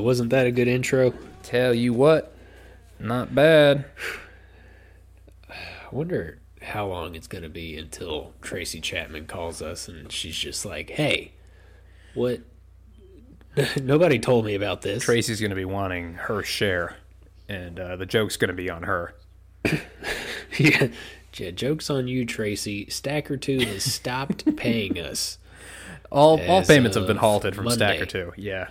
Boy, wasn't that a good intro? Tell you what, not bad. I wonder how long it's going to be until Tracy Chapman calls us and she's just like, "Hey, what? Nobody told me about this." Tracy's going to be wanting her share, and uh, the joke's going to be on her. yeah. yeah, jokes on you, Tracy. Stacker Two has stopped paying us. All all payments have been halted from Monday. Stacker Two. Yeah,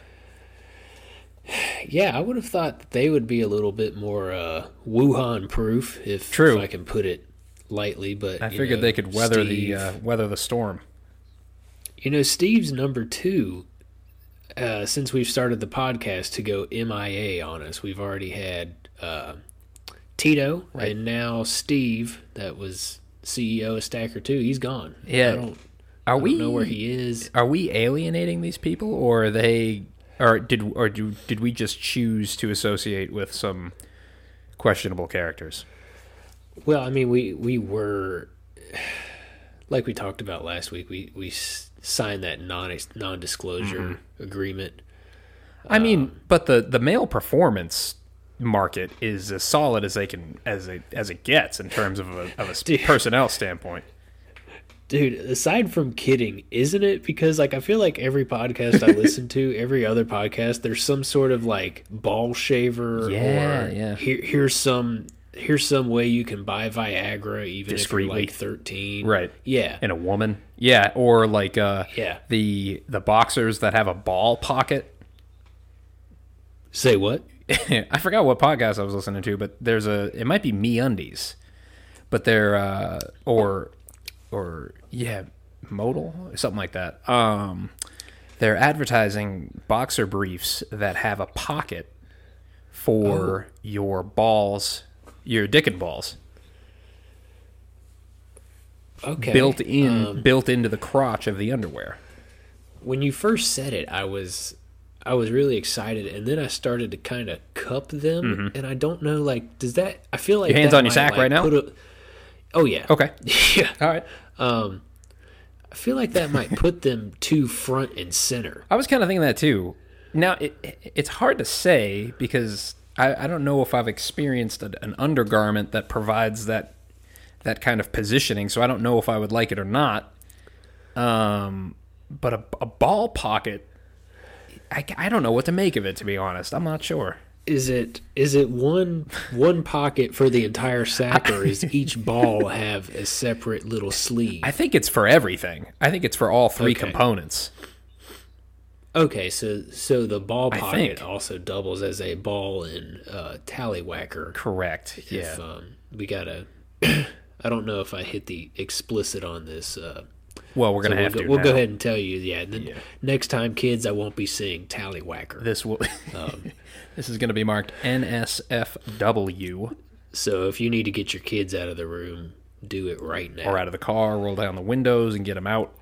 Yeah, I would have thought that they would be a little bit more uh, Wuhan proof, if, True. if I can put it lightly. But I figured know, they could weather the uh, weather the storm. You know, Steve's number two, uh, since we've started the podcast, to go MIA on us. We've already had uh, Tito, Right. and now Steve, that was CEO of Stacker 2. He's gone. Yeah. I don't, Are I we don't know where he is. Are we alienating these people, or are they, or did or do, did we just choose to associate with some questionable characters? Well, I mean, we, we were, like we talked about last week, we, we signed that non non disclosure Mm-hmm. agreement. I mean, but the the male performance market is as solid as they can as it as it gets in terms of a, of a Dude. personnel standpoint. Dude, aside from kidding, isn't it? Because like I feel like every podcast I listen to, every other podcast, there's some sort of like ball shaver Yeah, or yeah. Here, here's some here's some way you can buy Viagra even Discreetly. if you're like 13. Right. Yeah. In a woman, yeah, or like uh, Yeah. the the boxers that have a ball pocket. Say what? I forgot what podcast I was listening to, but there's a it might be MeUndies, but they're uh, or or yeah, modal something like that. Um, they're advertising boxer briefs that have a pocket for your balls, your dick and balls Okay. built in Um, built into the crotch of the underwear. when you first said it, I was I was really excited and then I started to kind of cup them and I don't know like does that I feel like Mm-hmm. Your hands on your sack like, right now? put a- oh yeah. Okay, yeah. all right. Um, I feel like that might put them too front and center. I was kind of thinking that too. Now it, it- it's hard to say because I, I don't know if I've experienced a, an undergarment that provides that that kind of positioning. So I don't know if I would like it or not. Um, but a, a ball pocket, I, I don't know what to make of it. To be honest, I'm not sure. Is it is it one one pocket for the entire sack, or is each ball have a separate little sleeve? I think it's for everything. I think it's for all three Okay. components. Okay, so so the ball pocket also doubles as a ball and uh, tallywhacker. Correct. Yeah. Um, we gotta, I don't know if I hit the explicit on this. Uh, well, we're gonna we'll have go, to. we'll go ahead and tell you. Yeah, then Yeah. next time, kids, I won't be seeing tallywhacker. This will. Um, this is going to be marked NSFW. So if you need to get your kids out of the room, do it right now. or out of the car, roll down the windows and get them out.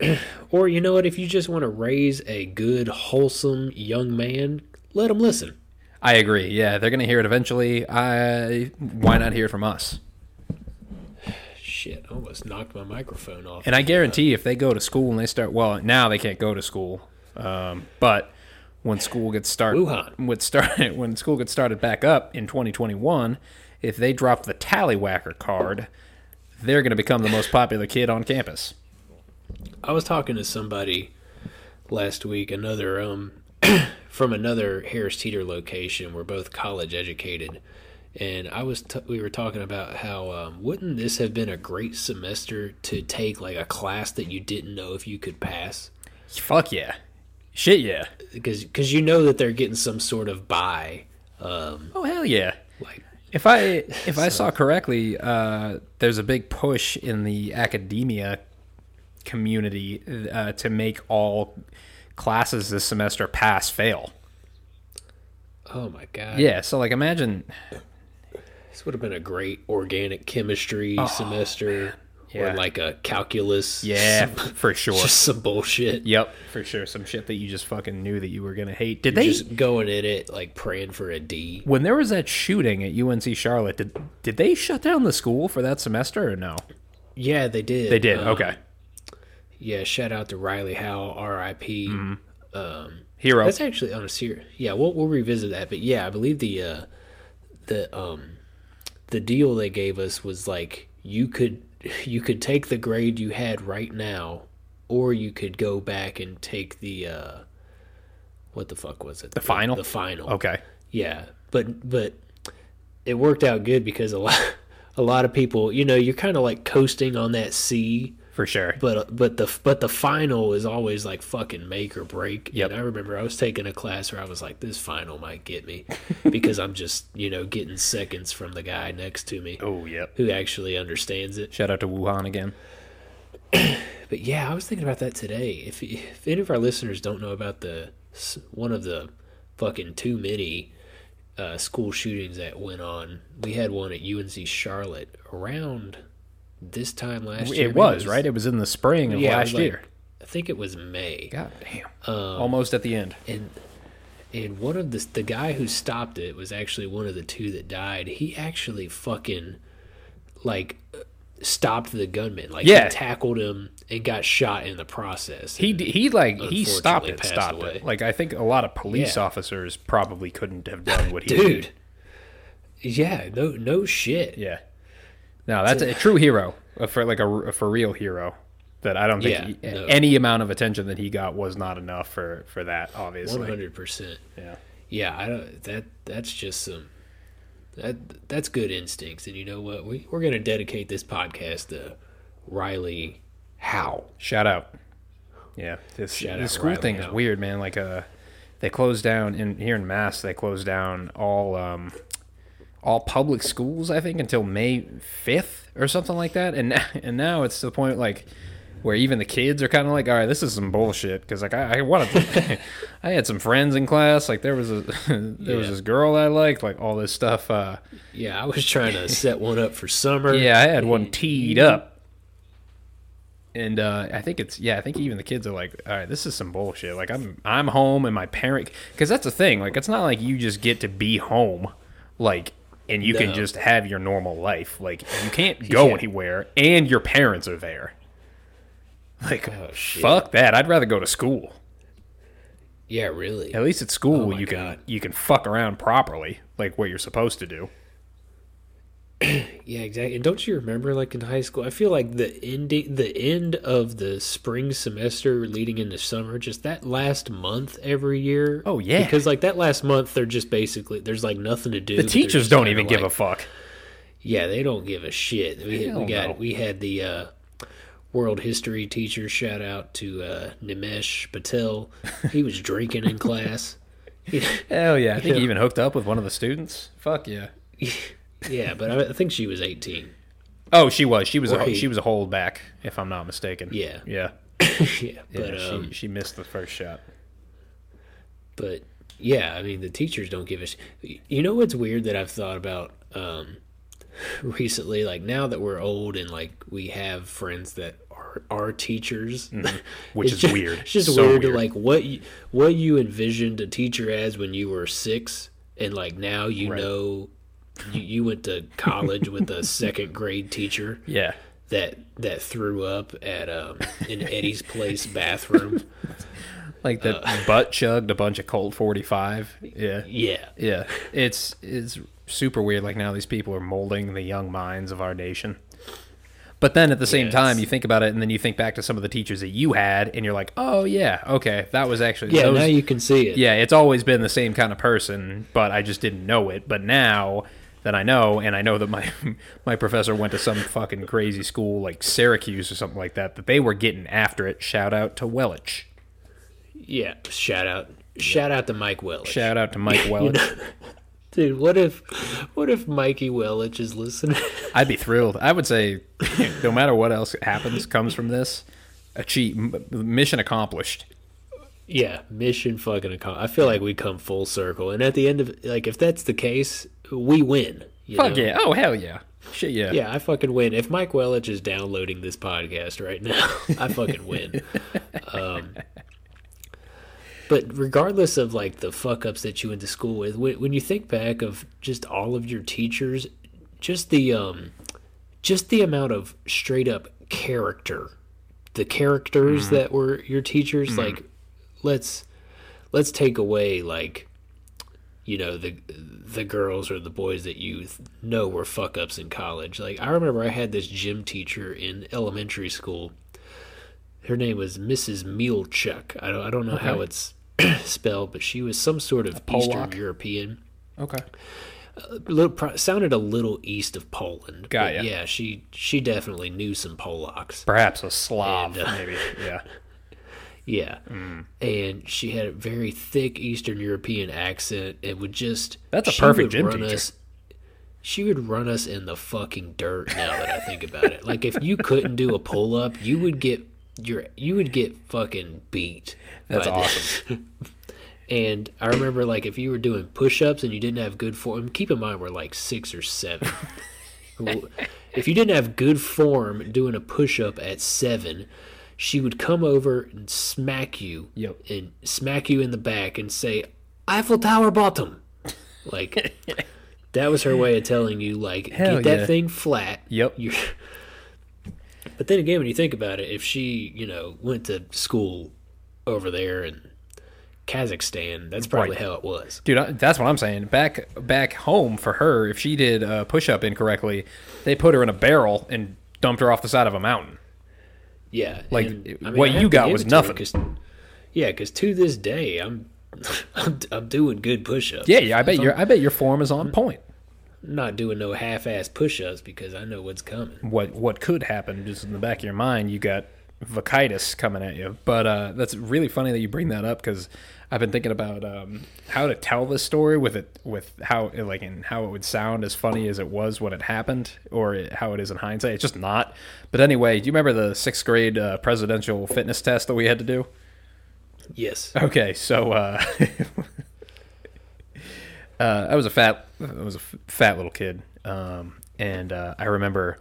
Or you know what? If you just want to raise a good, wholesome young man, let him listen. I agree. Yeah, they're going to hear it eventually. I why not hear it from us? Shit, I almost knocked my microphone off. And I guarantee if they go to school and they start well, now they can't go to school. Um, but when school gets started Wuhan. when start when school gets started back up in 2021, if they drop the tallywhacker card, they're going to become the most popular kid on campus. I was talking to somebody last week, another um, from another Harris Teeter location. We're both college educated, and I was t- we were talking about how um, wouldn't this have been a great semester to take like a class that you didn't know if you could pass Fuck yeah. Shit yeah. because because you know that they're getting some sort of buy. Um, Oh hell yeah. like If I if I saw correctly, uh, there's a big push in the academia community uh, to make all classes this semester pass fail. oh my god, Yeah, so like imagine this would have been a great organic chemistry semester. Yeah. Or like a calculus. yeah, for sure. just some bullshit. Yep, for sure. Some shit that you just fucking knew that you were gonna hate. Did You're they? just going in it like praying for a D. when there was that shooting at UNC Charlotte, did did they shut down the school for that semester or no? Yeah, they did. They did. Um, okay. Yeah, shout out to Riley Howell, R.I.P. Mm-hmm. um, Hero. That's actually on a serious. Yeah, we'll we'll revisit that. But yeah, I believe the uh, the um the deal they gave us was like you could you could take the grade you had right now, or you could go back and take the uh, what the fuck was it? The final? The final. Okay. Yeah, but but it worked out good because a lot a lot of people, you know, you're kind of like coasting on that C For sure. but but the but the final is always like fucking make or break. Yep. And I remember I was taking a class where I was like, this final might get me because I'm just you know getting seconds from the guy next to me oh, yep. who actually understands it. Shout out to Wuhan again. But yeah, I was thinking about that today. If if any of our listeners don't know about the one of the fucking too many uh, school shootings that went on, we had one at UNC Charlotte around this time last year. It was, right? It was in the spring of Yeah, last like- year. I think it was May. God damn. Um, Almost at the end. and and one of the the guy who stopped it was actually one of the two that died. He actually fucking like stopped the gunman. Like Yeah. he tackled him and got shot in the process. He he like he stopped it, stopped away. it. Like I think a lot of police Yeah. officers probably couldn't have done what he dude. did. Yeah, no no shit. Yeah. No, that's a, true hero for like a, a for real hero. That I don't think Yeah, he- no. any amount of attention that he got was not enough for for that. Obviously, hundred percent. yeah. Yeah, I don't that that's just some that that's good instincts. And you know what? We we're gonna dedicate this podcast to Riley Howell. Shout out. Yeah, this, Shout out school Riley thing is weird, man. Like, uh, they closed down in here in Mass. They closed down all um, all public schools. I think until May fifth or something like that. And and now it's to the point like where even the kids are kind of like, all right, this is some bullshit. Because like I, I wanted, to, I had some friends in class. Like there was a there was this girl I liked. Like all this stuff. Uh, Yeah, I was trying to set one up for summer. yeah, I had one teed up. And uh, I think it's yeah. I think even the kids are like, all right, this is some bullshit. Like I'm I'm home and my parent because that's the thing. Like it's not like you just get to be home, like and you can just have your normal life. Like you can't go Yeah. anywhere, and your parents are there. Like Oh, fuck that. I'd rather go to school. Yeah, really. At least at school Oh you can God. you can fuck around properly, like what you're supposed to do. Yeah, exactly. And don't you remember, like in high school, I feel like the ending, the end of the spring semester leading into summer, just that last month every year. Oh, yeah. because like that last month, they're just basically there's like nothing to do. The teachers don't even give a fuck. Yeah, they don't give a shit. We, we got we had the uh, world history teacher. Shout out to uh, Nimesh Patel. He was drinking in class. Hell yeah! I think he even hooked up with one of the students. Fuck yeah! yeah, but I, think she was 18. Oh, she was. She was. A, she was a holdback, if I'm not mistaken. Yeah. Yeah. yeah, Yeah. but um, she she missed the first shot. but yeah, I mean the teachers don't give a. Sh- you know what's weird that I've thought about um, recently? Like now that we're old and like we have friends that are are teachers, Which is just- weird. It's just Mm-hmm. So weird, weird. to like what you, what you envisioned a teacher as when you were six, and like now you Right. know. You, you went to college with a second grade teacher Yeah. that that threw up at um, in Eddie's place bathroom. Like that Uh. butt chugged a bunch of Colt 45. Yeah. Yeah, Yeah. It's it's super weird. Like now these people are molding the young minds of our nation. But then at the same Yeah, time, you think about it, and then you think back to some of the teachers that you had, and you're like, "Oh yeah, okay, that was actually yeah. those- now you can see it. yeah, it's always been the same kind of person, but I just didn't know it. But now that I know, and I know that my my professor went to some fucking crazy school like Syracuse or something like that, that they were getting after it. Shout out to Wellich. Yeah, shout out, shout out to Mike Wellich. Shout out to Mike Wellich. Dude, what if, what if Mikey Wellich is listening? I'd be thrilled. I would say, no matter what else happens, comes from this, achieve mission accomplished. Yeah, mission fucking accomplished. I feel like we come full circle, and at the end of like, if that's the case, we win. Fuck know? yeah! Oh hell yeah! Shit yeah! Yeah, I fucking win. If Mike Wellich is downloading this podcast right now, I fucking win. Um, but regardless of like the fuck ups that you went to school with, when, when you think back of just all of your teachers, just the um, just the amount of straight up character, the characters that were your teachers. Like, let's let's take away like you know the the girls or the boys that you know were fuck ups in college. Like I remember I had this gym teacher in elementary school. Her name was Mrs. Mielchuk. I don't I don't know how it's spelled, but she was some sort of Eastern European. Okay. A little sounded a little east of Poland. Got ya. Yeah, she she definitely knew some Polacks. Perhaps a Slav, And, uh, maybe. Yeah. Yeah. Mm. And she had a very thick Eastern European accent. It would just That's a perfect gym teacher. Us, she would run us in the fucking dirt now that I think about it. Like if you couldn't do a pull up, you would get your you would get fucking beat. That's this. and I remember like if you were doing push ups and you didn't have good form keep in mind we're like six or seven. if you didn't have good form doing a push up at seven, she would come over and smack you Yep. and smack you in the back and say, Eiffel Tower bottom. Like that was her way of telling you like Hell get that yeah. thing flat. Yep. You're But then again when you think about it, if she, you know, went to school over there in Kazakhstan, that's probably Right. how it was. Dude, I- that's what I'm saying. Back back home for her, if she did a push up incorrectly, they put her in a barrel and dumped her off the side of a mountain. Yeah, Like, and, what I you have to got was nothing. to her nothing. 'cause- yeah, because to this day, I'm, I'm I'm doing good push-ups. Yeah, yeah. I bet your I bet your form is on point. not doing no half-ass push-ups because I know what's coming. What what could happen just in the back of your mind? You got vacitis coming at you. But uh, that's really funny that you bring that up because I've been thinking about um, how to tell this story with it with how like and how it would sound as funny as it was when it happened or it, how it is in hindsight. It's just not. But anyway, do you remember the sixth grade uh, presidential fitness test that we had to do? Yes. Okay, so uh, uh, I was a fat, I was a f- fat little kid, um, and uh, I remember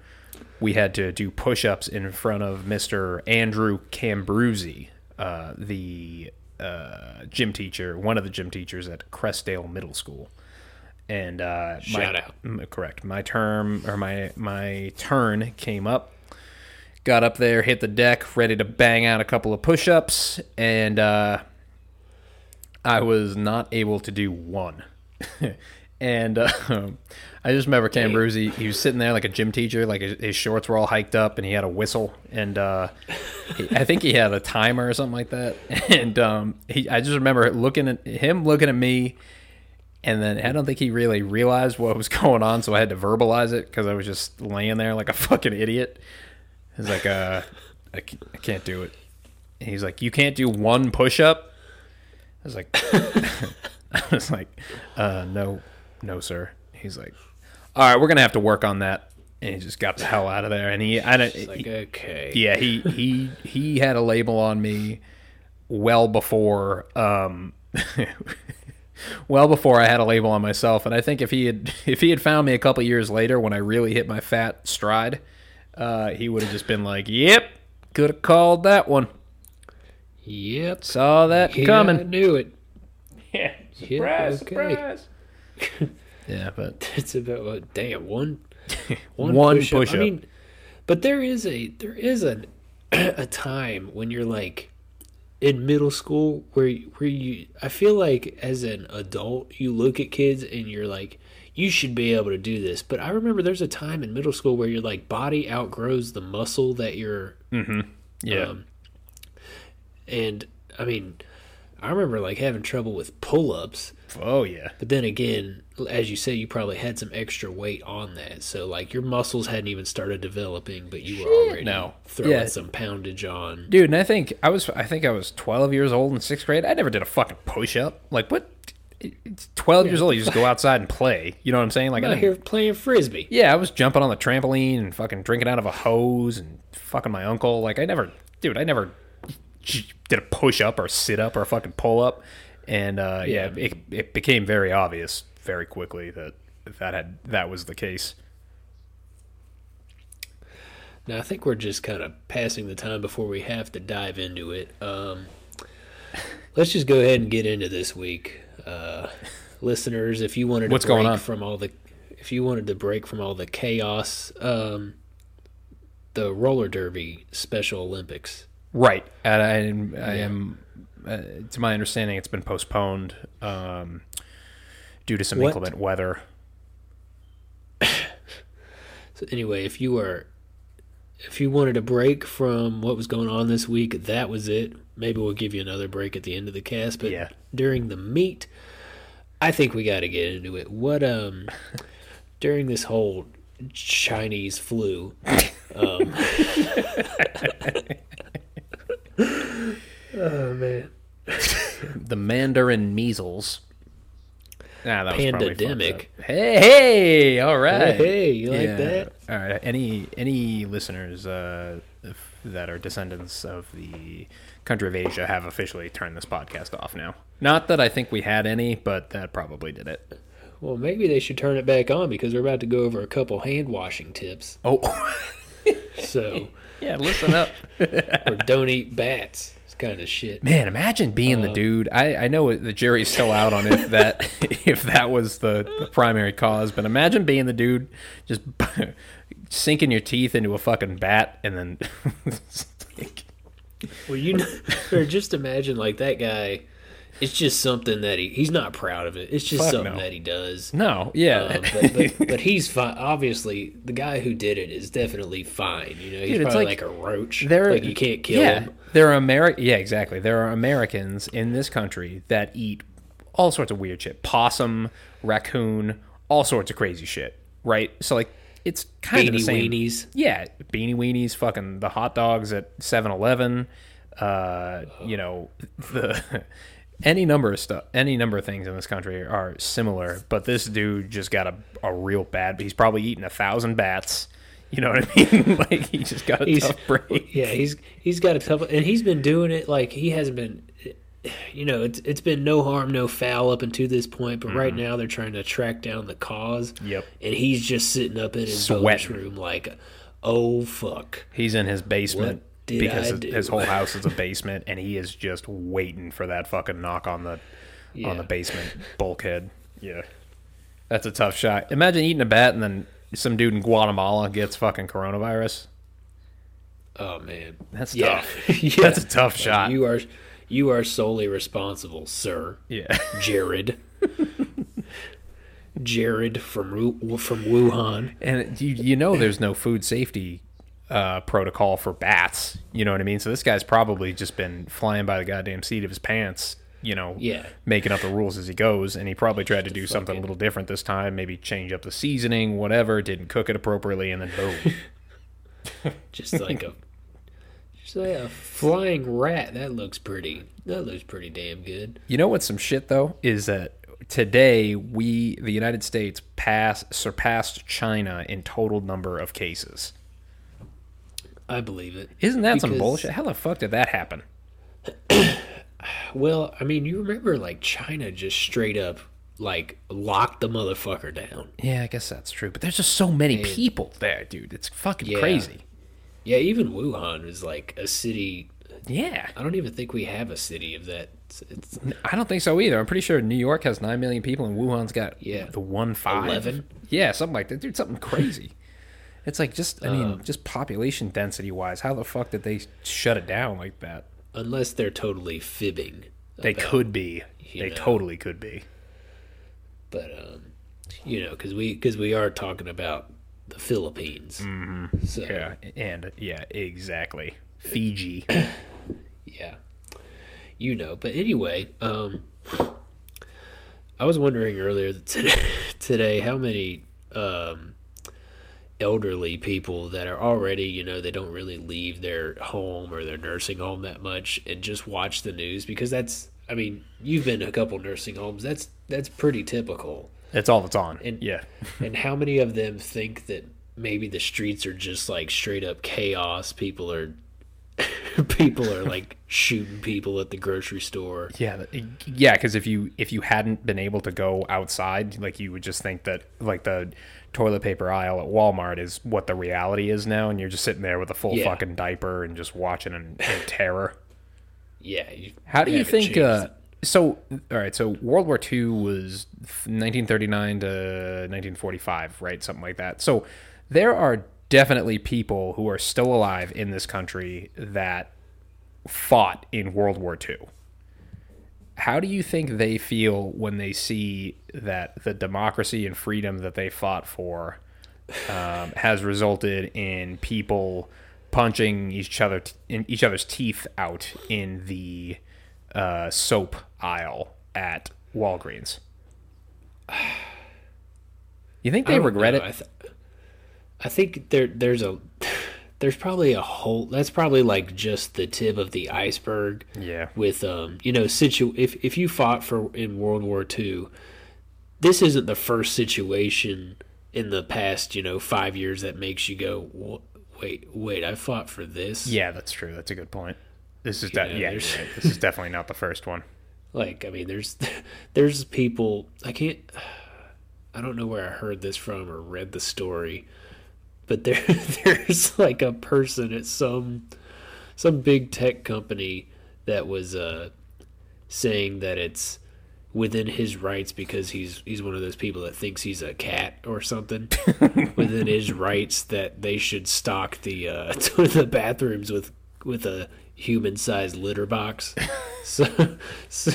we had to do push-ups in front of Mister Andrew Cambruzzi, uh, the uh, gym teacher, one of the gym teachers at Crestdale Middle School, and uh, Shout my, out. correct. My term or my my turn came up got up there, hit the deck, ready to bang out a couple of push ups, and uh, I was not able to do one. and uh, I just remember Cam Cambruzzi, he was sitting there like a gym teacher, like his, his shorts were all hiked up, and he had a whistle, and uh, he, I think he had a timer or something like that. And um, he, I just remember looking at him, looking at me. And then I don't think he really realized what was going on, so I had to verbalize it because I was just laying there like a fucking idiot. He's like, uh, I, I can't do it. And he's like, you can't do one push up. I was like, I was like, uh, no, no, sir. He's like, all right, we're gonna have to work on that. And he just got the hell out of there. And he, I don't, It's like he- okay. yeah, he he he had a label on me well before um well before I had a label on myself and I think if he had if he had found me a couple years later when I really hit my fat stride uh he would have just been like, "Yep, could have called that one. Yep. Saw that Yeah, I coming." knew it. Yeah. Yeah, okay. yeah, but It's about what? Damn one. One, One push-up. push-up. I mean, but there is a there is a a time when you're like in middle school where where you I feel like as an adult you look at kids and you're like you should be able to do this. But I remember there's a time in middle school where your like body outgrows the muscle that you're Mm-hmm. yeah. um, and I mean I remember like having trouble with pull-ups. oh yeah. But then again, as you say, you probably had some extra weight on that. So like your muscles hadn't even started developing, but you were already no. throwing Yeah. some poundage on. Dude, and I think I was I think I was 12 years old in 6th grade. I never did a fucking push up. Like what it's 12 years old, you just go outside and play. You know what I'm saying? Like I I'm out here playing frisbee. Yeah, I was jumping on the trampoline and fucking drinking out of a hose and fucking my uncle. Like I never, dude, I never did a push up or sit up or a fucking pull up. And uh, yeah, Yeah. it, it became very obvious very quickly that that had that was the case. Now I think we're just kind of passing the time before we have to dive into it. Um, let's just go ahead and get into this week, uh, listeners. If you wanted to What's break going on? from all the, if you wanted to break from all the chaos, um, the roller derby Special Olympics. Right, and I, am I am uh, to my understanding, it's been postponed um, due to some What? inclement weather. So anyway, if you were if you wanted a break from what was going on this week, that was it. Maybe we'll give you another break at the end of the cast, but Yeah. during the meet, I think we got to get into it. What um during this whole Chinese flu, um Oh man. The Mandarin measles. Ah, that was Pandemic. up. Hey, hey, all right. Hey, you like that? All right. Any any listeners uh, that are descendants of the country of Asia have officially turned this podcast off now. Not that I think we had any, but that probably did it. Well, maybe they should turn it back on because we're about to go over a couple hand washing tips. Oh, So, yeah. Listen up. or don't eat bats. It's kind of shit. Man, imagine being the uh, dude. I, I know the jury's still out on if that if that was the, the primary cause, but imagine being the dude just sinking your teeth into a fucking bat and then Well, you know, or just imagine like that guy. It's just something that he he's not proud of it. It's just Fuck something no. that he does. no, yeah. Um, but, but, but he's fine. Obviously, the guy who did it is definitely fine. You know, he's Dude, probably like- like, a roach. There, like you can't kill yeah, him. There are Ameri- Yeah, exactly. There are Americans in this country that eat all sorts of weird shit: possum, raccoon, all sorts of crazy shit. Right? So like, it's kind of the Beanie same. weenies. Yeah, beanie weenies, fucking the hot dogs at 7-Eleven. Uh, you know the. Any number of stuff, any number of things in this country are similar, but this dude just got a, a real bad. He's probably eaten a thousand bats. You know what I mean? like he just got a He's tough break. yeah. He's he's got a tough, and he's been doing it like he hasn't been. You know, it's it's been no harm, no foul up until this point. But right now, they're trying to track down the cause. Mm-hmm. Yep. And he's just sitting up in his Sweating. room like, oh fuck. He's in his basement What did because his- whole house is a basement, and he is just waiting for that fucking knock on the on the basement bulkhead. Yeah, that's a tough shot. Imagine eating a bat and then some dude in Guatemala gets fucking coronavirus. Oh man, That's yeah. tough. yeah. That's a tough shot. You are you are solely responsible, sir. yeah, Jared. Jared from from Wuhan. and you you know there's no food safety uh, protocol for bats. You know what I mean? So this guy's probably just been flying by the goddamn seat of his pants. You know, Yeah. making up the rules as he goes, and he probably tried to do something a little different this time. Maybe change up the seasoning, whatever. Didn't cook it appropriately, and then boom. Just like a just like a flying rat. That looks pretty. That looks pretty damn good. You know what's some shit though is that today we, the United States, pass surpassed China in total number of cases. I believe it. Isn't that some bullshit? How the fuck did that happen? Well, I mean, you remember like China just straight up like locked the motherfucker down. Yeah, I guess that's true. But there's just so many people there, dude. It's fucking Yeah. crazy. Yeah, even Wuhan is like a city. Yeah. I don't even think we have a city of that. It's, it's I don't think so either. I'm pretty sure New York has 9 million people and Wuhan's got Yeah. the 1 5. 11? Yeah, something like that. Dude, something crazy. It's like just, I mean, just population density wise, how the fuck did they shut it down like that? unless they're totally fibbing. They about- could be. They know. totally could be. but um, you know, because we because we are talking about the Philippines. Mm-hmm. So Yeah, and yeah, exactly. Fiji. yeah, you know. But anyway, um, I was wondering earlier today, today how many um, elderly people that are already, you know, they don't really leave their home or their nursing home that much and just watch the news because that's, I mean, you've been to a couple nursing homes. That's that's pretty typical. That's all that's on. And- yeah. and how many of them think that maybe the streets are just like straight up chaos? People are people are like shooting people at the grocery store. Yeah, yeah. Because if you if you hadn't been able to go outside, like you would just think that like the toilet paper aisle at Walmart is what the reality is now, and you're just sitting there with a full Yeah. fucking diaper and just watching in, in terror. Yeah. You, How do you think? Uh, so, all right. So, World War II was 1939 to 1945, right? Something like that. So, there are definitely people who are still alive in this country that fought in World War II. How do you think they feel when they see that the democracy and freedom that they fought for um, has resulted in people punching each other t- in each other's teeth out in the uh, soap aisle at Walgreens? You think they regret know. it? I, th- I think there there's a there's probably a whole that's probably like just the tip of the iceberg. Yeah. With um you know situ if if you fought for in World War II, this isn't the first situation in the past you know five years that makes you go wait wait I fought for this. Yeah, that's true. That's a good point. This is de- know, yeah, right. this is definitely not the first one. Like, I mean, there's there's people I can't I don't know where I heard this from or read the story, but there there's like a person at some some big tech company that was uh saying that it's within his rights because he's he's one of those people that thinks he's a cat or something within his rights that they should stock the uh the bathrooms with with a human sized litter box so, so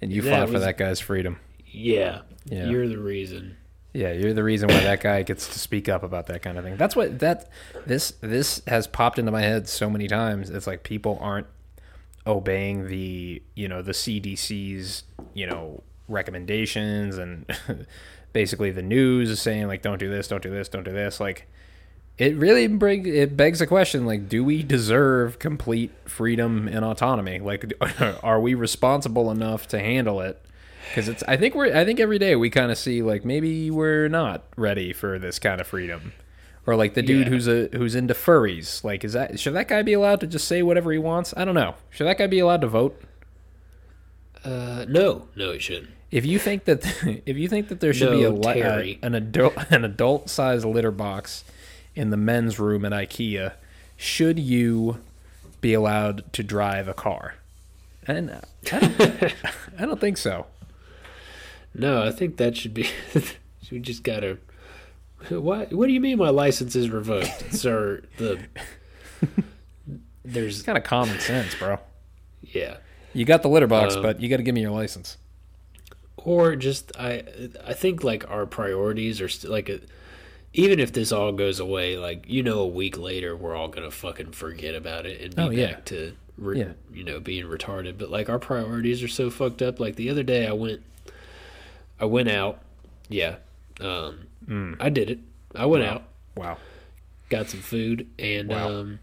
And you fought for that guy's freedom. yeah, Yeah. you're the reason Yeah, you're the reason why that guy gets to speak up about that kind of thing. That's what that this this has popped into my head so many times. It's like people aren't obeying the you know the CDC's you know recommendations and basically the news is saying like don't do this, don't do this, don't do this. Like it really bring it begs a question like do we deserve complete freedom and autonomy? Like are we responsible enough to handle it? Because it's i think we're i think every day we kind of see like maybe we're not ready for this kind of freedom. Or like the dude Yeah. who's a who's into furries. Like is that should that guy be allowed to just say whatever he wants? I don't know. Should that guy be allowed to vote? Uh no. No it shouldn't. If you think that if you think that there should be a, li- a an adult an adult size litter box in the men's room at ikea should you be allowed to drive a car? And uh, I don't, I don't think so no i think that should be we just gotta what what do you mean my license is revoked sir the there's kind of common sense bro yeah You got the litter box, Um, but you got to give me your license. or just i i think like our priorities are still like a, even if this all goes away like you know a week later we're all gonna fucking forget about it and be Oh, yeah. back to re- Yeah. you know being retarded but like our priorities are so fucked up like the other day i went i went out yeah um i did it i went out Wow. got some food and Wow. um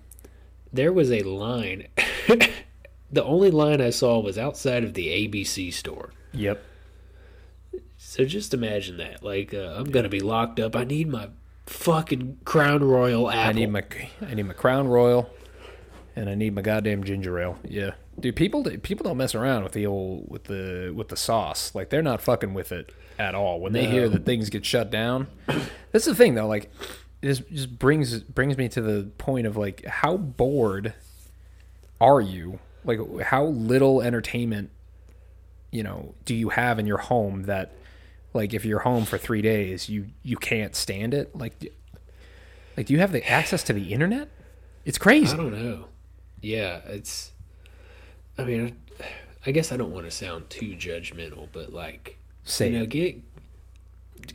there was a line the only line i saw was outside of the abc store Yep. so just imagine that. Like, uh, I'm gonna be locked up. I need my fucking Crown Royal apple. I need my I need my Crown Royal, and I need my goddamn ginger ale. Yeah, dude. People people don't mess around with the old with the with the sauce. Like they're not fucking with it at all. When they hear that things get shut down, that's the thing though. Like this just brings brings me to the point of like how bored are you? Like how little entertainment you know do you have in your home that like if you're home for three days you you can't stand it like like do you have the access to the internet it's crazy I don't know. Yeah, it's. I mean, I, guess I don't want to sound too judgmental, but like, say you know, it. get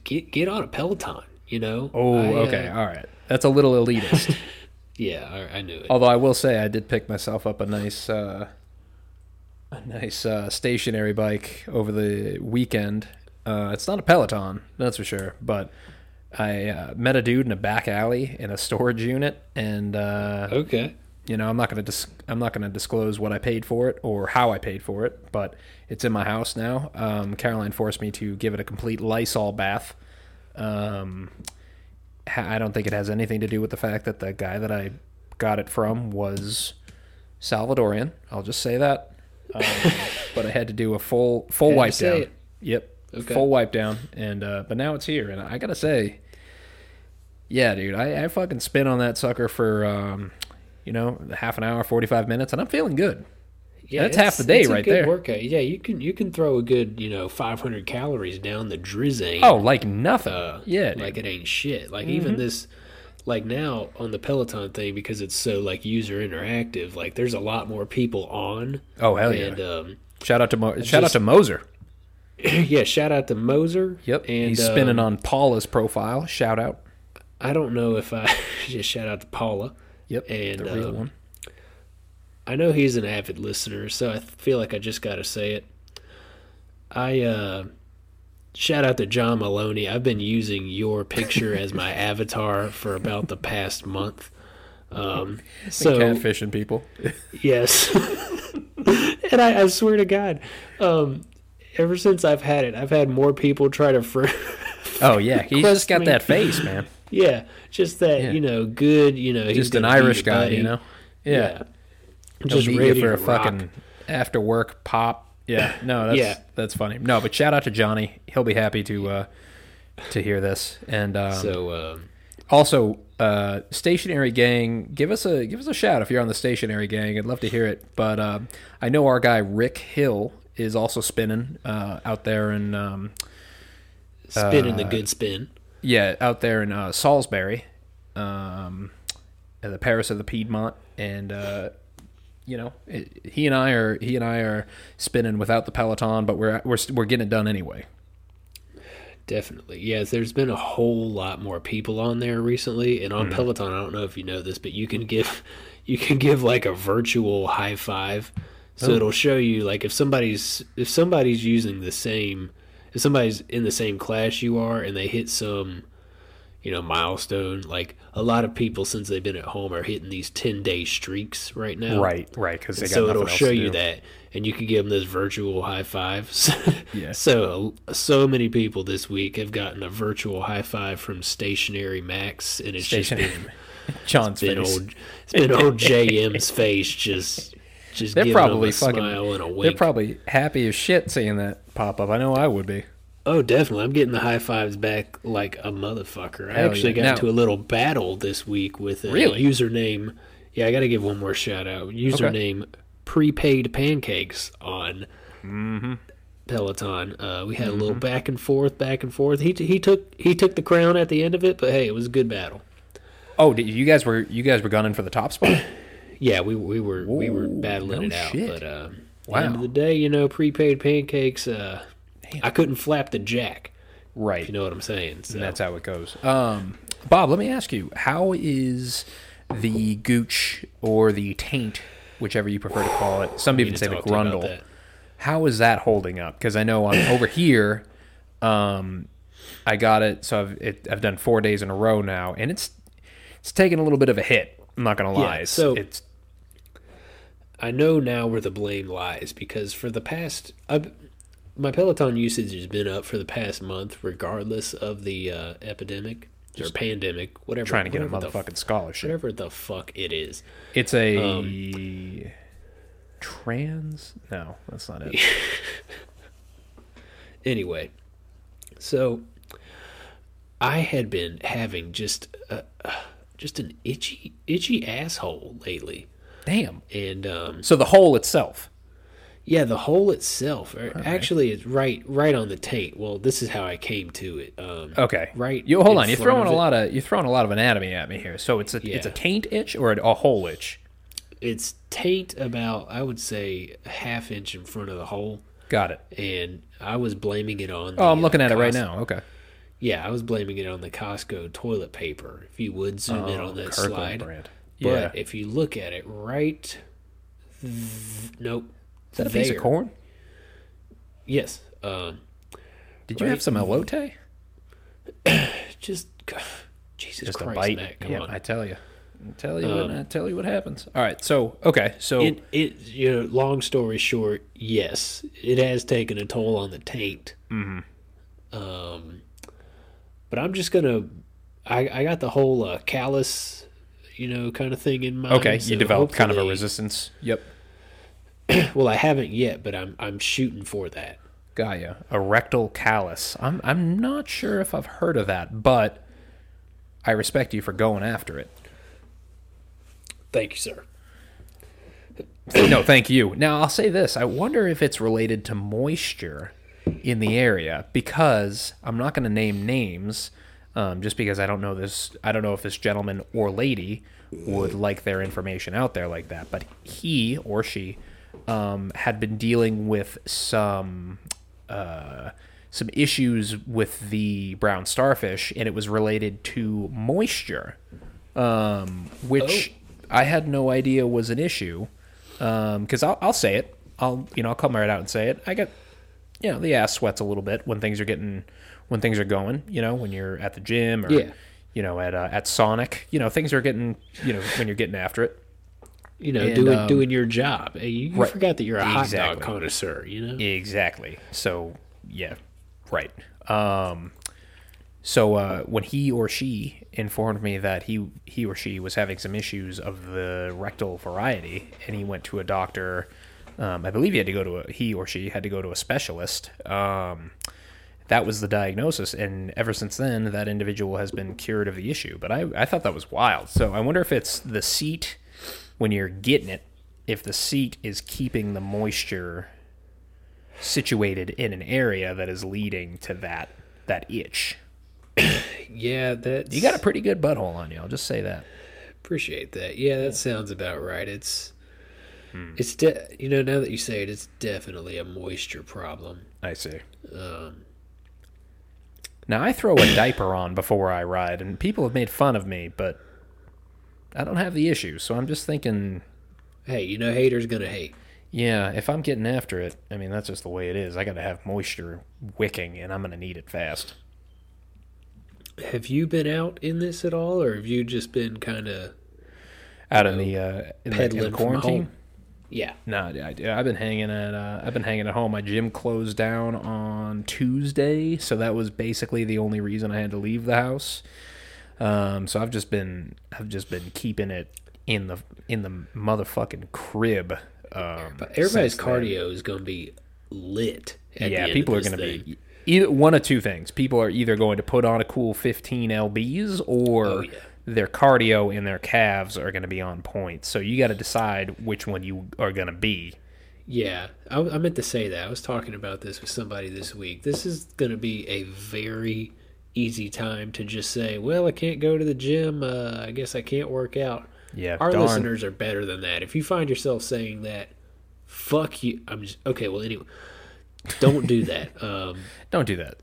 get get on a Peloton. You know. oh I, uh, okay all right that's a little elitist Yeah, I, I knew it. although i will say i did pick myself up a nice uh a nice uh stationary bike over the weekend uh it's not a peloton that's for sure but I uh, met a dude in a back alley in a storage unit, and uh, Okay. You know i'm not going to dis- i'm not going to disclose what i paid for it or how i paid for it but it's in my house now. Um, caroline forced me to give it a complete lysol bath. Um, i don't think it has anything to do with the fact that the guy that i got it from was salvadorian. I'll just say that. Um, but i had to do a full full Had wipe down. it. yep. Okay. full wipe down. And uh, but now it's here. And i gotta say yeah, dude, I, I fucking spin on that sucker for um, you know, half an hour, forty five minutes, and I'm feeling good. Yeah, That's half the day right good there. Workout. Yeah, you can you can throw a good you know 500 calories down the drizzy. Oh, like nothing. uh, yeah, dude. like it ain't shit. Like even this like now on the Peloton thing because it's so like user interactive. Like there's a lot more people on. Oh hell yeah! And um, shout out to Mo- shout out to Moser. yeah, shout out to Moser. Yep, and he's spinning um, on Paula's profile. Shout out. I don't know if I just shout out to Paula. Yep, And, the real um, one. I know he's an avid listener, so I feel like I just got to say it. I uh, shout out to John Maloney. I've been using your picture as my avatar for about the past month. Um, so Catfishing people. yes, and I, I swear to God, um, ever since I've had it, I've had more people try to. Fr- Oh yeah, he's just got me. that face, man. Yeah, just that Yeah. you know, good. You know, he's Just an Irish guy, buddy. you know. Yeah, Just just ready for a rock. fucking after work pop. Yeah, no, that's Yeah. that's funny. No, but shout out to Johnny. He'll be happy to uh, to hear this. And um, So um, also, uh, stationary gang, give us a give us a shout if you're on the stationary gang. I'd love to hear it. But um, I know our guy Rick Hill is also spinning uh, out there and um, spinning the uh, good spin. Yeah out there in uh, Salisbury, um, at the Paris of the Piedmont, and uh, you know it, he and I are he and I are spinning without the Peloton, but we're we're we're getting it done anyway. Definitely. Yes, there's been a whole lot more people on there recently and on Peloton, I don't know if you know this, but you can give you can give like a virtual high five. So it'll show you like if somebody's if somebody's using the same if somebody's in the same class you are and they hit some you know milestone like a lot of people since they've been at home are hitting these 10 day streaks right now Right, right, because so nothing it'll show you that and you can give them this virtual high five Yeah. so so many people this week have gotten a virtual high five from stationary max and it's Stationary. just been, John's been face. old it's been old jm's face just just They're probably fucking. smile and a They're probably happy as shit seeing that pop up. I know I would be. oh definitely i'm getting the high fives back like a motherfucker i actually yeah. got Now- into a little battle this week with a Really? username yeah i gotta give one more shout out username prepaid pancakes on Mm-hmm. Peloton. Uh, we had a little back and forth, back and forth. He he took he took the crown at the end of it, but hey, it was a good battle. Oh, did you guys were you guys were gunning for the top spot? Yeah, we we were we were battling no it out, shit. but uh, Wow. end of the day, you know, prepaid pancakes. Uh, I couldn't flap the jack. right. You know what I'm saying? So. And that's how it goes. Um, Bob, let me ask you: How is the gooch or the taint, whichever you prefer to call it? Some need say the talk to you about grundle. How is that holding up? Because I know I'm over here. Um, I got it, so I've it, I've done four days in a row now, and it's it's taken a little bit of a hit. I'm not gonna lie. Yeah, so- it's I know now where the blame lies because for the past, I've, my Peloton usage has been up for the past month, regardless of the uh, epidemic or pandemic, whatever. trying to get a motherfucking scholarship. whatever the fuck it is. It's a Um, trans. No, that's not it. Anyway, so I had been having just a, just an itchy itchy asshole lately, Damn. and um, So the hole itself. yeah, the hole itself or actually it's right right on the taint. Well, this is how I came to it. Um, Okay. Right You hold on. You're throwing a lot of you're throwing a lot of anatomy at me here. So it's a it's a Yeah. taint itch or a, a hole itch. It's taint about I would say a half inch in front of the hole, Got it. and I was blaming it on. Oh, I'm looking uh, at it right now. Okay. Yeah, I was blaming it on the Costco toilet paper. If you would zoom in Oh, on that Kirkland slide, brand. But Yeah. if you look at it right, th- nope. Is that a piece of corn? Yes. Um, Did you Right. have some elote? just Jesus Just Christ, a bite. Matt, come yeah, on. I tell you. I tell you Um, what. I tell you what happens. All right. So okay. So it, it, you know, long story short, yes, it has taken a toll on the taint. Mm-hmm. Um, but I'm just gonna, I, I got the whole uh, callus, you know, kind of thing in mind. okay, so you developed kind of a resistance. Yep. Well, I haven't yet, but I'm I'm shooting for that. Gaia, a rectal callus. I'm I'm not sure if I've heard of that, but I respect you for going after it. Thank you, sir. no, thank you. Now I'll say this: I wonder if it's related to moisture in the area because I'm not going to name names. Um, just because I don't know this, I don't know if this gentleman or lady would like their information out there like that. But he or she um, had been dealing with some uh, some issues with the brown starfish, and it was related to moisture, um, which I had no idea was an issue. Because I'll, I'll say it, I'll you know I'll come right out and say it. I get you know the ass sweats a little bit when things are getting when things are going. You know when you're at the gym or Yeah. you know at uh, at Sonic. You know things are getting you know when you're getting after it. You know, And, doing um, doing your job. You, Right. forgot that you're a hot dog connoisseur. You know. Exactly. So yeah, right. Um, so uh, when he or she informed me that he he or she was having some issues of the rectal variety, and he went to a doctor, um, I believe he had to go to a he or she had to go to a specialist. Um, that was the diagnosis, and ever since then, that individual has been cured of the issue. But I I thought that was wild. So I wonder if it's the seat when you're getting it, if the seat is keeping the moisture situated in an area that is leading to that that itch. Yeah, that You got a pretty good butthole on you. I'll just say that. appreciate that. Yeah, that sounds about right. It's Hmm. it's de- you know now that you say it, it's definitely a moisture problem. I see. Um, Now I throw a diaper on before I ride, and people have made fun of me, but I don't have the issue. So I'm just thinking, hey, you know, haters gonna hate. yeah, if I'm getting after it, I mean that's just the way it is. I got to have moisture wicking, and I'm gonna need it fast. Have you been out in this at all, or have you just been kind of Out in the uh, in, the, in from quarantine. Yeah, No, I, I've been hanging at uh, I've been hanging at home. My gym closed down on Tuesday, so that was basically the only reason I had to leave the house. Um, so I've just been I've just been keeping it in the in the motherfucking crib. Um, but everybody's cardio is gonna be lit. At yeah, people are going to be either one of two things. People are either going to put on a cool 15 lbs or Oh, yeah. Their cardio and their calves are going to be on point. So you got to decide which one you are going to be. Yeah, I, I meant to say that. I was talking about this with somebody this week. This is going to be a very easy time to just say, "Well, I can't go to the gym. Uh, I guess I can't work out." Yeah, Our darn. listeners are better than that. If you find yourself saying that, fuck you. I'm just okay. Well, anyway, don't do that. Um, Don't do that.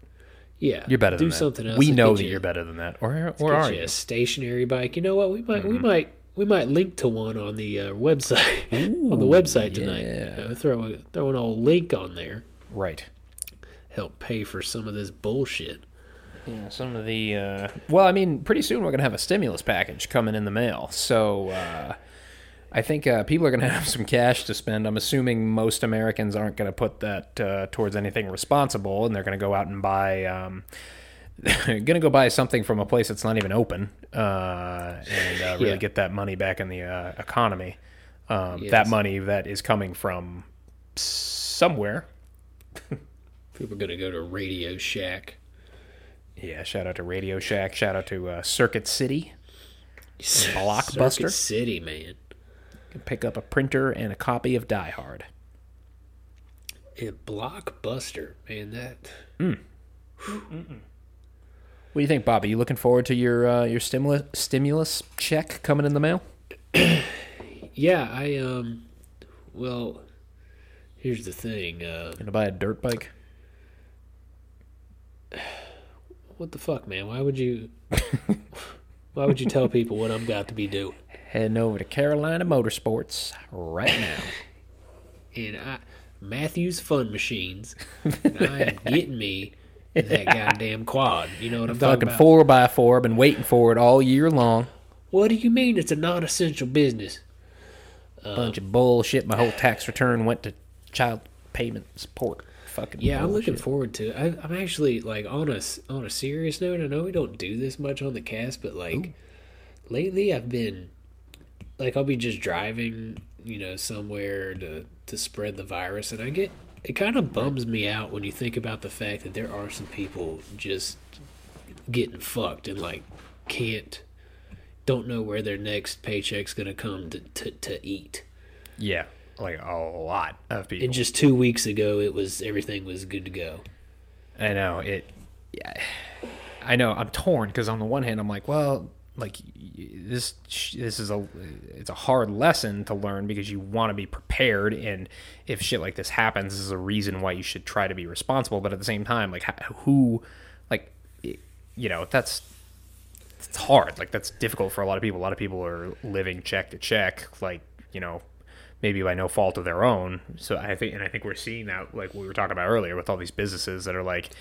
Yeah, You're better do than that. something else. We know that you- you're better than that. Or or are you? Mm-hmm. a stationary bike? You know what? We might we might we might link to one on the uh, website on the website tonight. yeah. Uh, throw a, throw an old link on there. Right. Help pay for some of this bullshit. Yeah, some of the uh, well, I mean, pretty soon we're gonna have a stimulus package coming in the mail. So uh, I think uh, people are gonna have some cash to spend. I'm assuming most Americans aren't gonna put that uh, towards anything responsible, and they're gonna go out and buy. Um, gonna go buy something from a place that's not even open, uh, and uh, really Yeah. get that money back in the uh, economy. Um, Yes. That money that is coming from somewhere. People are gonna go to Radio Shack. Yeah, shout out to Radio Shack. Shout out to uh, Circuit City. Blockbuster? Circuit City, man. Pick up a printer and a copy of Die Hard. And Blockbuster, man. That What do you think, Bobby? You looking forward to your uh, your stimulus stimulus check coming in the mail? yeah. I um. Well, here's the thing. Uh, Gonna buy a dirt bike? what the fuck, man? Why would you? why would you tell people what I'm got to be doing? Heading over to Carolina Motorsports right now. and I Matthews Fun Machines. And I am getting me that goddamn quad. You know what I'm talking Fucking about? four by four. I've been waiting for it all year long. What do you mean it's a non-essential business? A bunch of bullshit. My whole tax return went to child payment support. Fucking Yeah, I'm looking forward to it. I, I'm actually like on a on a serious note. I know we don't do this much on the cast, but like lately, I've been like I'll be just driving, you know, somewhere to to spread the virus, and I get it kind of bums me out when you think about the fact that there are some people just getting fucked and like can't don't know where their next paycheck's gonna come to to, to eat. Yeah, like a lot of people. And just two weeks ago, it was everything was good to go. I know it. Yeah, I know I'm torn because on the one hand I'm like, well, like this this is a it's a hard lesson to learn because you want to be prepared. And if shit like this happens this is a reason why you should try to be responsible. But at the same time like who like you know that's it's hard. Like that's difficult for a lot of people. A lot of people are living check to check like you know maybe by no fault of their own. So i think and i think we're seeing that like we were talking about earlier with all these businesses that are like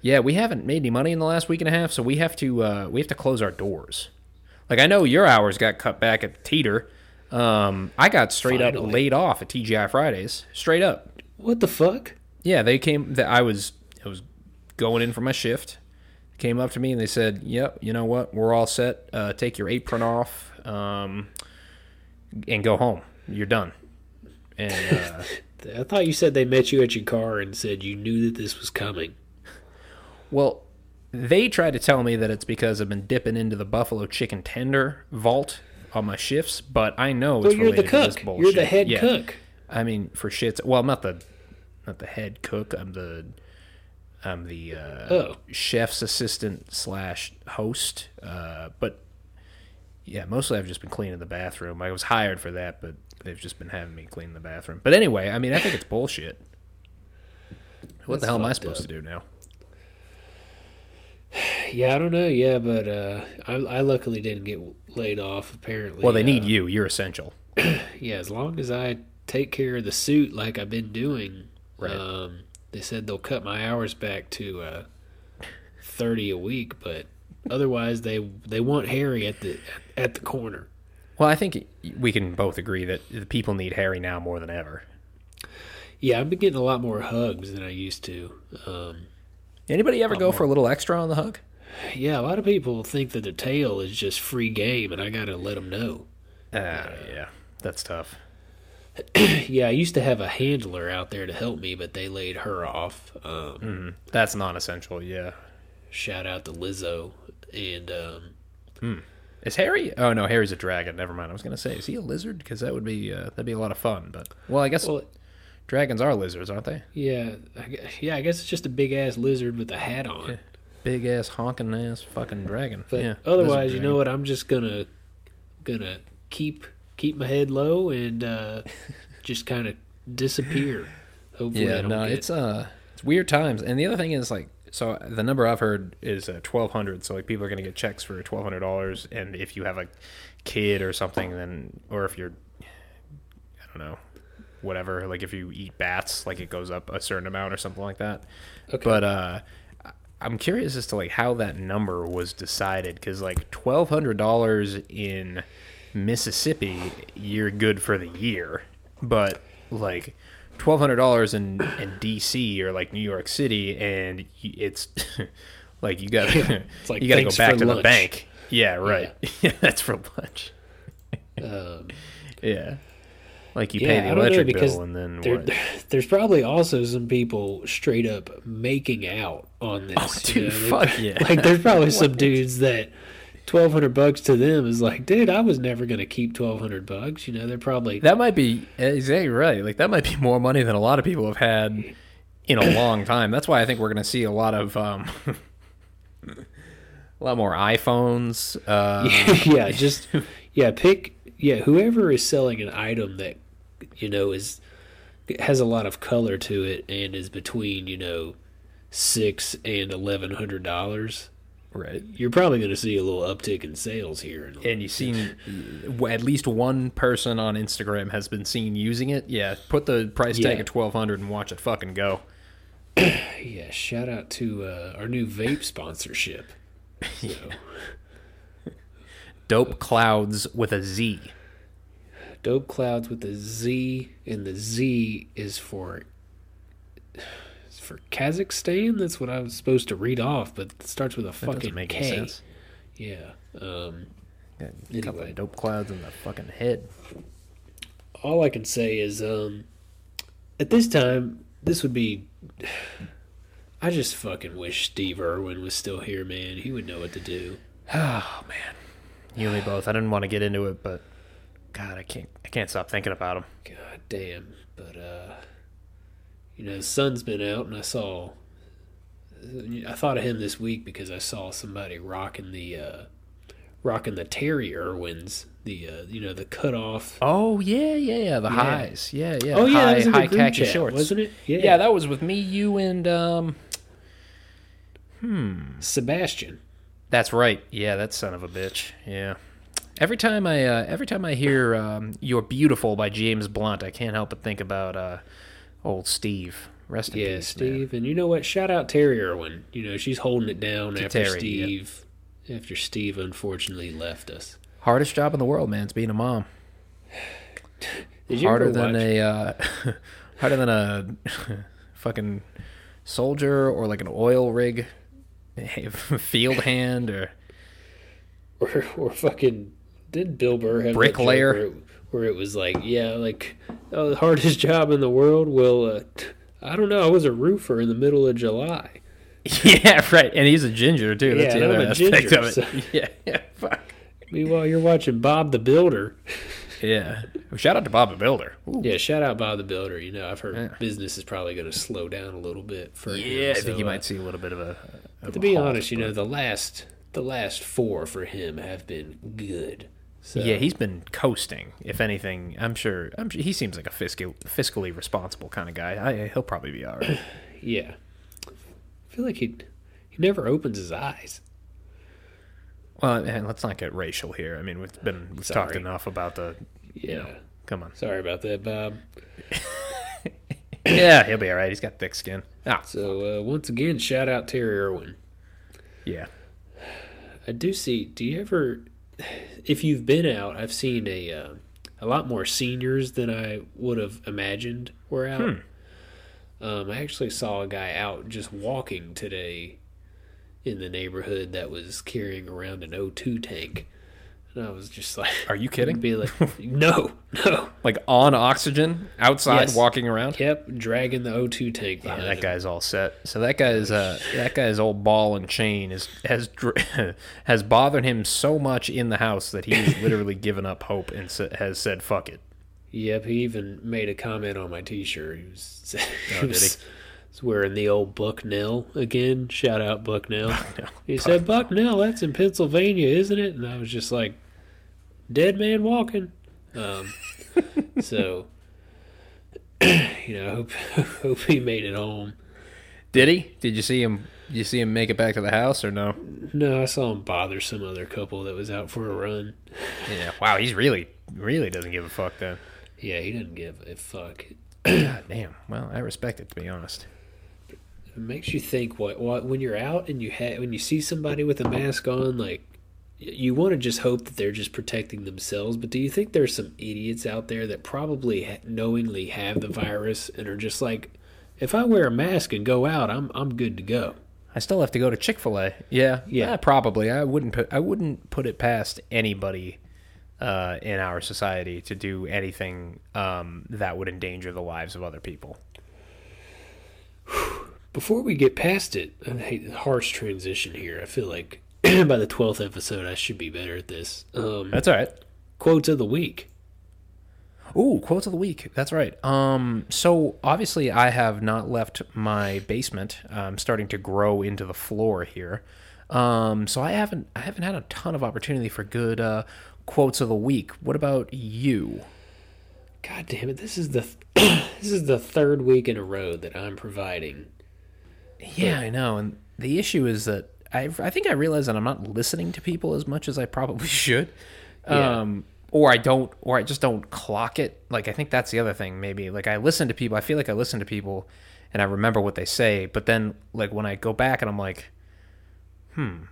yeah we haven't made any money in the last week and a half. So we have to uh, we have to close our doors like I know your hours got cut back at Teeter. Um, I got straight up laid off at TGI Fridays. Straight up. What the fuck? Yeah, they came. That I was I was going in for my shift. Came up to me and they said, "Yep, you know what? We're all set. Uh, take your apron off um, and go home. You're done." And uh, I thought you said they met you at your car and said you knew that this was coming. Well, they try to tell me that it's because I've been dipping into the buffalo chicken tender vault on my shifts, but I know it's Well, you're the related to this bullshit. You're the head Yeah. cook. I mean, for shits. Well, I'm not the not the head cook. I'm the I'm the uh, Oh. chef's assistant slash host. Uh, but yeah, mostly I've just been cleaning the bathroom. I was hired for that, but they've just been having me clean the bathroom. But anyway, I mean, I think it's bullshit. What the hell am I supposed up. to do now? Yeah, I don't know. Yeah, but uh, I, I luckily didn't get laid off. Apparently, Well, they uh, need you. You're essential. Yeah, as long as I take care of the suit like I've been doing. Right. Um, they said they'll cut my hours back to uh, thirty a week, but otherwise they they want Harry at the at the corner. Well, I think we can both agree that the people need Harry now more than ever. Yeah, I've been getting a lot more hugs than I used to. Um, Anybody ever go for a little extra on the hook? yeah, a lot of people think that the tail is just free game, and I gotta let them know. Uh, yeah, that's tough. yeah, I used to have a handler out there to help me, but they laid her off. Um, Mm, that's non-essential. Yeah. Shout out to Lizzo and um, Is Harry? Oh no, Harry's a dragon. Never mind. I was gonna say, is he a lizard? Because that would be uh, that'd be a lot of fun. But well, I guess well, dragons are lizards, aren't they? yeah, I, yeah. I guess it's just a big ass lizard with a hat on. Big ass honking ass fucking dragon. But yeah. otherwise, you know what? I'm just gonna gonna keep keep my head low and uh, just kind of disappear. Hopefully, Yeah, no, get, it's uh, it's weird times. And the other thing is like, so the number I've heard is uh, twelve hundred. So like, people are gonna get checks for twelve hundred dollars, and if you have a kid or something, then or if you're, I don't know, whatever. Like if you eat bats, like it goes up a certain amount or something like that. Okay. But uh, I'm curious as to like how that number was decided because like twelve hundred dollars in Mississippi, you're good for the year, but like twelve hundred dollars in in DC or like New York City, and it's like you got to like, you got to go back to the bank. Yeah, right. Yeah, that's for lunch. um, Yeah, like you Yeah, pay the know, electric because bill and then there, there's probably also some people straight up making out on this. Oh, you dude, know? fuck yeah. Like there's probably some dudes that twelve hundred bucks to them is like, dude, I was never gonna keep twelve hundred bucks. You know, they're probably That might be exactly right. Like that might be more money than a lot of people have had in a long time. That's why I think we're going to see a lot of um, a lot more iPhones. Uh, yeah, just yeah, pick yeah, whoever is selling an item that you know is has a lot of color to it and is between you know six and eleven hundred dollars. right. You're probably going to see a little uptick in sales here. in- And you've seen at least one person on Instagram has been seen using it. Yeah, put the price tag Yeah. at twelve hundred and watch it fucking go. Yeah, shout out to uh, our new vape sponsorship. So, Dope clouds with a Z. Dope Clouds with a Z, and the Z is for it's for Kazakhstan. That's what I was supposed to read off, but it starts with a That fucking make K. sense. Yeah. Um, Got a couple of dope clouds in the fucking head. all I can say is, um, at this time, this would be. I just fucking wish Steve Irwin was still here, man. He would know what to do. Oh man, you and me both. I didn't want to get into it, but God, I can't. I can't stop thinking about him. God damn. But uh you know, the sun's been out and I saw I thought of him this week because I saw somebody rocking the uh, rocking the Terry Irwins, the uh, you know the cutoff. Oh yeah, yeah, yeah. The highs. Yeah, yeah. Oh yeah, high, that was in high khaki chat, shorts, wasn't it? Yeah. that was with me, you, and um. Hmm. Sebastian. That's right. Yeah, that son of a bitch. Yeah. Every time I uh, every time I hear um, "You're Beautiful" by James Blunt, I can't help but think about uh, old Steve. Rest in Yeah, peace, man. Steve, and you know what? Shout out Terry Irwin. You know she's holding it down To after Terry, Steve. After Steve unfortunately left us. Hardest job in the world, man. It's being a mom. Harder than watch- a uh, harder than a fucking soldier or like an oil rig field hand or or, or fucking did Bill Burr have Bricklayer? where it, where it was like yeah like oh the hardest job in the world? Well uh, I don't know. I was a roofer in the middle of July. Yeah right. And he's a ginger too. That's Yeah, the other aspect ginger, of it. so- yeah yeah fuck. Meanwhile you're watching Bob the Builder. Yeah. Well, shout out to Bob the Builder. Ooh. yeah shout out Bob the Builder. You know I've heard Yeah. business is probably going to slow down a little bit for him, yeah I think you uh, might see a little bit of a of to a be honest you know the last the last four for him have been good so yeah he's been coasting if anything. I'm sure I'm sure he seems like a fiscal, fiscally responsible kind of guy. I, he'll probably be all right. Yeah. I feel like he he never opens his eyes. Well and let's not get racial here. I mean we've been we've talked enough about the yeah. come on. Sorry about that Bob. Yeah he'll be all right. He's got thick skin. Ah. So uh, once again, shout out Terry Irwin. yeah. I do see. Do you ever, if you've been out, I've seen a uh, a lot more seniors than I would have imagined were out. Um, I actually saw a guy out just walking today in the neighborhood that was carrying around an O2 tank, and I was just like, Are you kidding? Be like, no, no. like on oxygen outside Yes. walking around Yep, dragging the O2 tank yeah, that him. guy's all set so that guy's uh that guy's old ball and chain is has has bothered him so much in the house that he's literally given up hope and has said fuck it Yep, he even made a comment on my T-shirt. He was, he Oh, was, he? was wearing the old Bucknell again. Shout out Bucknell. He said, "Bucknell, that's in Pennsylvania, isn't it?" And I was just like, "Dead man walking." Um, so, you know, hope hope he made it home. did he did you see him did you see him make it back to the house or no No, I saw him bother some other couple that was out for a run. yeah wow he's really really doesn't give a fuck then Yeah, he doesn't give a fuck. god damn well i respect it to be honest It makes you think what what when you're out and you ha- when you see somebody with a mask on like you want to just hope that they're just protecting themselves but do you think there's some idiots out there that probably ha- knowingly have the virus and are just like if I wear a mask and go out I'm I'm good to go I still have to go to Chick Fil A. Yeah, Yeah. eh, probably. I wouldn't put I wouldn't put it past anybody uh, in our society to do anything um, that would endanger the lives of other people. before we get past it I hate the harsh transition here I feel like by the 12th episode I should be better at this um That's all right. quotes of the week Ooh, quotes of the week. That's right. Um, so obviously, I have not left my basement. I'm starting to grow into the floor here. Um, so I haven't I haven't had a ton of opportunity for good uh, quotes of the week. What about you? God damn it! This is the this is the third week in a row that I'm providing. Yeah, I know. And the issue is that I I think I realize that I'm not listening to people as much as I probably should. Yeah. Um or I don't or I just don't clock it. Like I think that's the other thing maybe. Like I listen to people, I feel like I listen to people and I remember what they say, but then like when I go back and I'm like, "Hmm.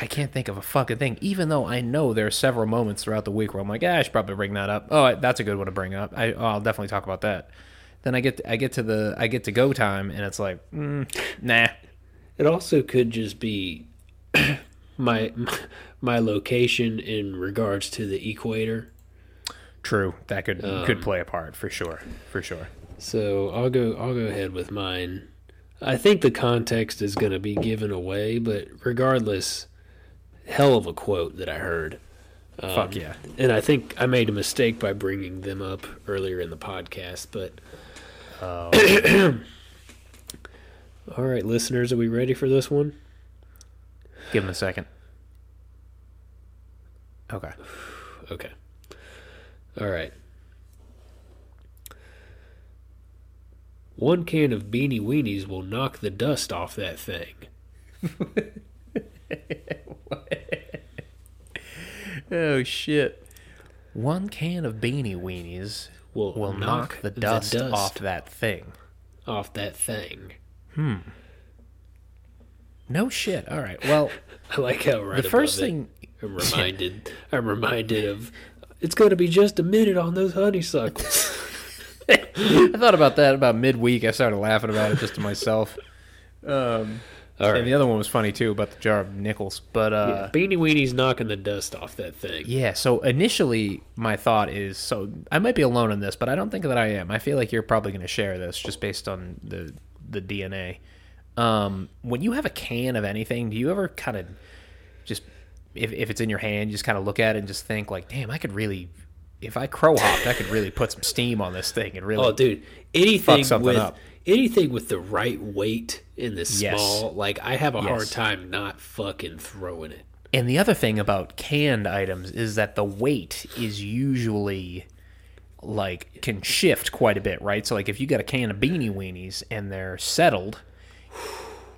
I can't think of a fucking thing, even though I know there are several moments throughout the week where I'm like, yeah, I should probably bring that up. Oh, that's a good one to bring up. I, oh, I'll definitely talk about that. Then I get I get to the I get to go time, and it's like, mm, nah. It also could just be my my location in regards to the equator. True, that could could play a part for sure, for sure. So I'll go I'll go ahead with mine. I think the context is going to be given away, but regardless, hell of a quote that I heard. Um, Fuck yeah. And I think I made a mistake by bringing them up earlier in the podcast, but Oh. all All right, listeners, are we ready for this one? Give him a second. Okay. Okay. All right. One can of Beanie Weenies will knock the dust off that thing. Oh shit. One can of beanie weenies Will, will knock, the, dust off that thing. off that thing. No shit. All right. Well, I like how right the first above it, thing I'm reminded. I'm reminded of. It's going to be just a minute on those honeysuckles. I thought about that about midweek. I started laughing about it just to myself. Um, All And the other one was funny too about the jar of nickels. But uh, Beanie Weenie's knocking the dust off that thing. Yeah, so initially my thought is so I might be alone in this, but I don't think that I am. I feel like you're probably going to share this just based on the the DNA. Um, when you have a can of anything, do you ever kind of just if if it's in your hand, you just kind of look at it and just think like, "Damn, I could really if I crow hopped, I could really put some steam on this thing and really Oh, dude, anything something with up. anything with the right weight in the Yes. small, like I have a hard time not fucking throwing it. And the other thing about canned items is that the weight is usually like can shift quite a bit, right? So like if you got a can of beanie weenies and they're settled,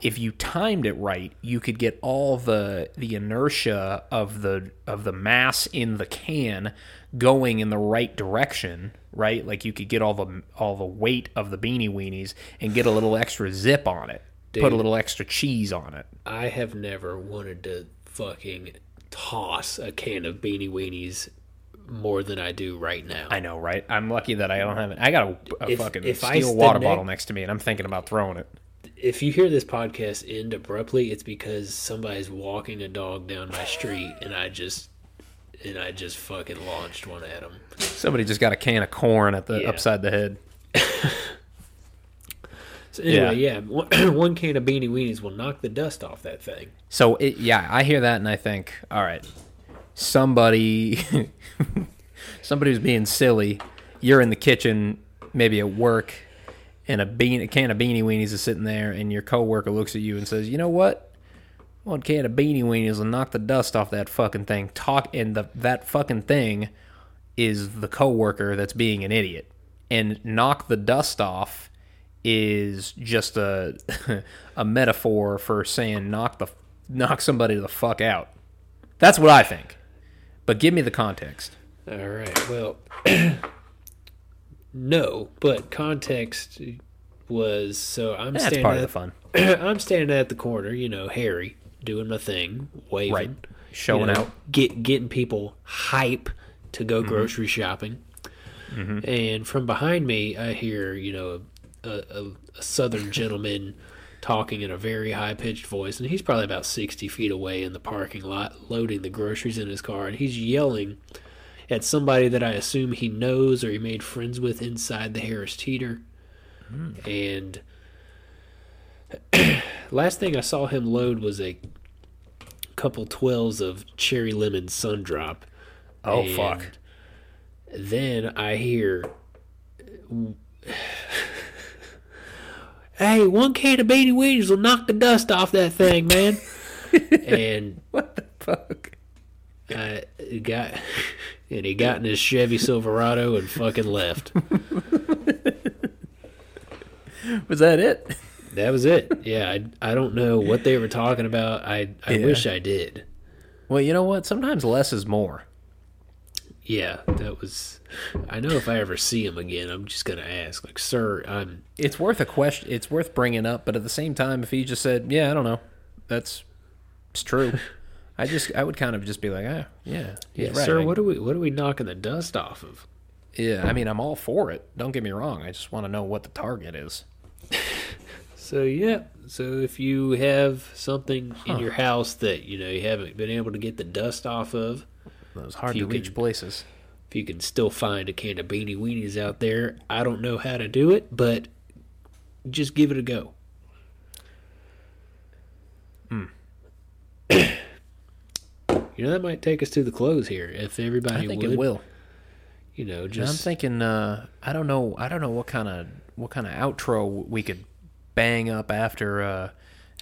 if you timed it right, you could get all the the inertia of the of the mass in the can going in the right direction, right? Like you could get all the all the weight of the beanie weenies and get a little extra zip on it. Put a little extra cheese on it. I have never wanted to fucking toss a can of Beanie Weenies more than I do right now. I know, right? I'm lucky that I don't have it. I got a, a If- fucking if I steel stood water bottle next to me, and I'm thinking about throwing it. if you hear this podcast end abruptly, it's because somebody's walking a dog down my street, and I just and I just fucking launched one at him. Somebody just got a can of corn at the Yeah. upside the head. So anyway, yeah, one, one can of Beanie Weenies will knock the dust off that thing. So it, yeah, I hear that and I think, all right, somebody, somebody was being silly. You're in the kitchen, maybe at work, and a bean, a can of beanie weenies is sitting there, and your coworker looks at you and says, "You know what? One can of beanie weenies will knock the dust off that fucking thing." Talk, and the that fucking thing is the coworker that's being an idiot, and knock the dust off is just a a metaphor for saying knock the knock somebody the fuck out. That's what I think. But give me the context. All right. Well, no, but context was so I'm That's standing part of at, the fun. I'm standing at the corner, you know, Harry doing my thing, waving, Right. Showing you know, out. Mm-hmm. get getting people hype to go grocery shopping. And from behind me, I hear you know a, a, a southern gentleman talking in a very high pitched voice, and he's probably about sixty feet away in the parking lot, loading the groceries in his car, and he's yelling at somebody that I assume he knows or he made friends with inside the Harris Teeter. And last thing I saw him load was a couple twelves of cherry lemon sun drop. Oh, And fuck. Then I hear, "Hey, one can of beanie weenies will knock the dust off that thing, man." and What the fuck? I got, and he got in his Chevy Silverado and fucking left. Was that it? That was it. Yeah, I, I don't know what they were talking about. I I Yeah. wish I did. Well, you know what? Sometimes less is more. Yeah, that was. I know if I ever see him again, I'm just gonna ask, like, sir, I'm. It's worth a question. It's worth bringing up, but at the same time, if he just said, "Yeah, I don't know," that's it's true. I just I would kind of just be like, "Ah, yeah, Yeah, right." sir, what are we what are we knocking the dust off of? Yeah, I mean, I'm all for it. Don't get me wrong. I just want to know what the target is. So yeah, so if you have something in your house that you know you haven't been able to get the dust off of, Those hard to reach can- places. if you can still find a can of beanie weenies out there, I don't know how to do it, but just give it a go. You know that might take us to the close here if everybody I think would. it will. You know, And I'm thinking. Uh, I don't know. I don't know what kind of what kind of outro we could bang up after uh,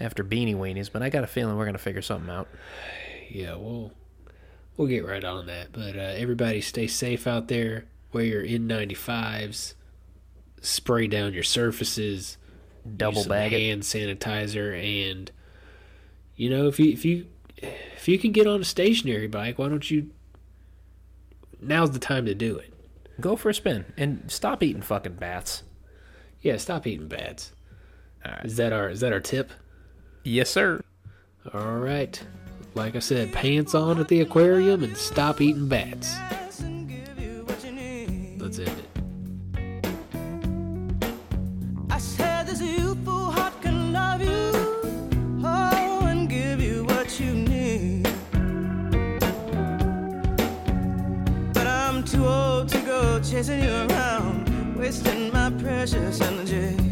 after beanie weenies, but I got a feeling we're gonna figure something out. Yeah, we'll we'll get right on that. But uh, everybody, stay safe out there. Wear your N95s. Spray down your surfaces. Double bag it. hand sanitizer, and you know if you if you if you can get on a stationary bike, why don't you? Now's the time to do it. Go for a spin and stop eating fucking bats. Yeah, stop eating bats. All right. Is that our is that our tip? Yes, sir. All right. Like I said, pants on at the aquarium and stop eating bats. Let's end it. Oh, chasing you around, wasting my precious and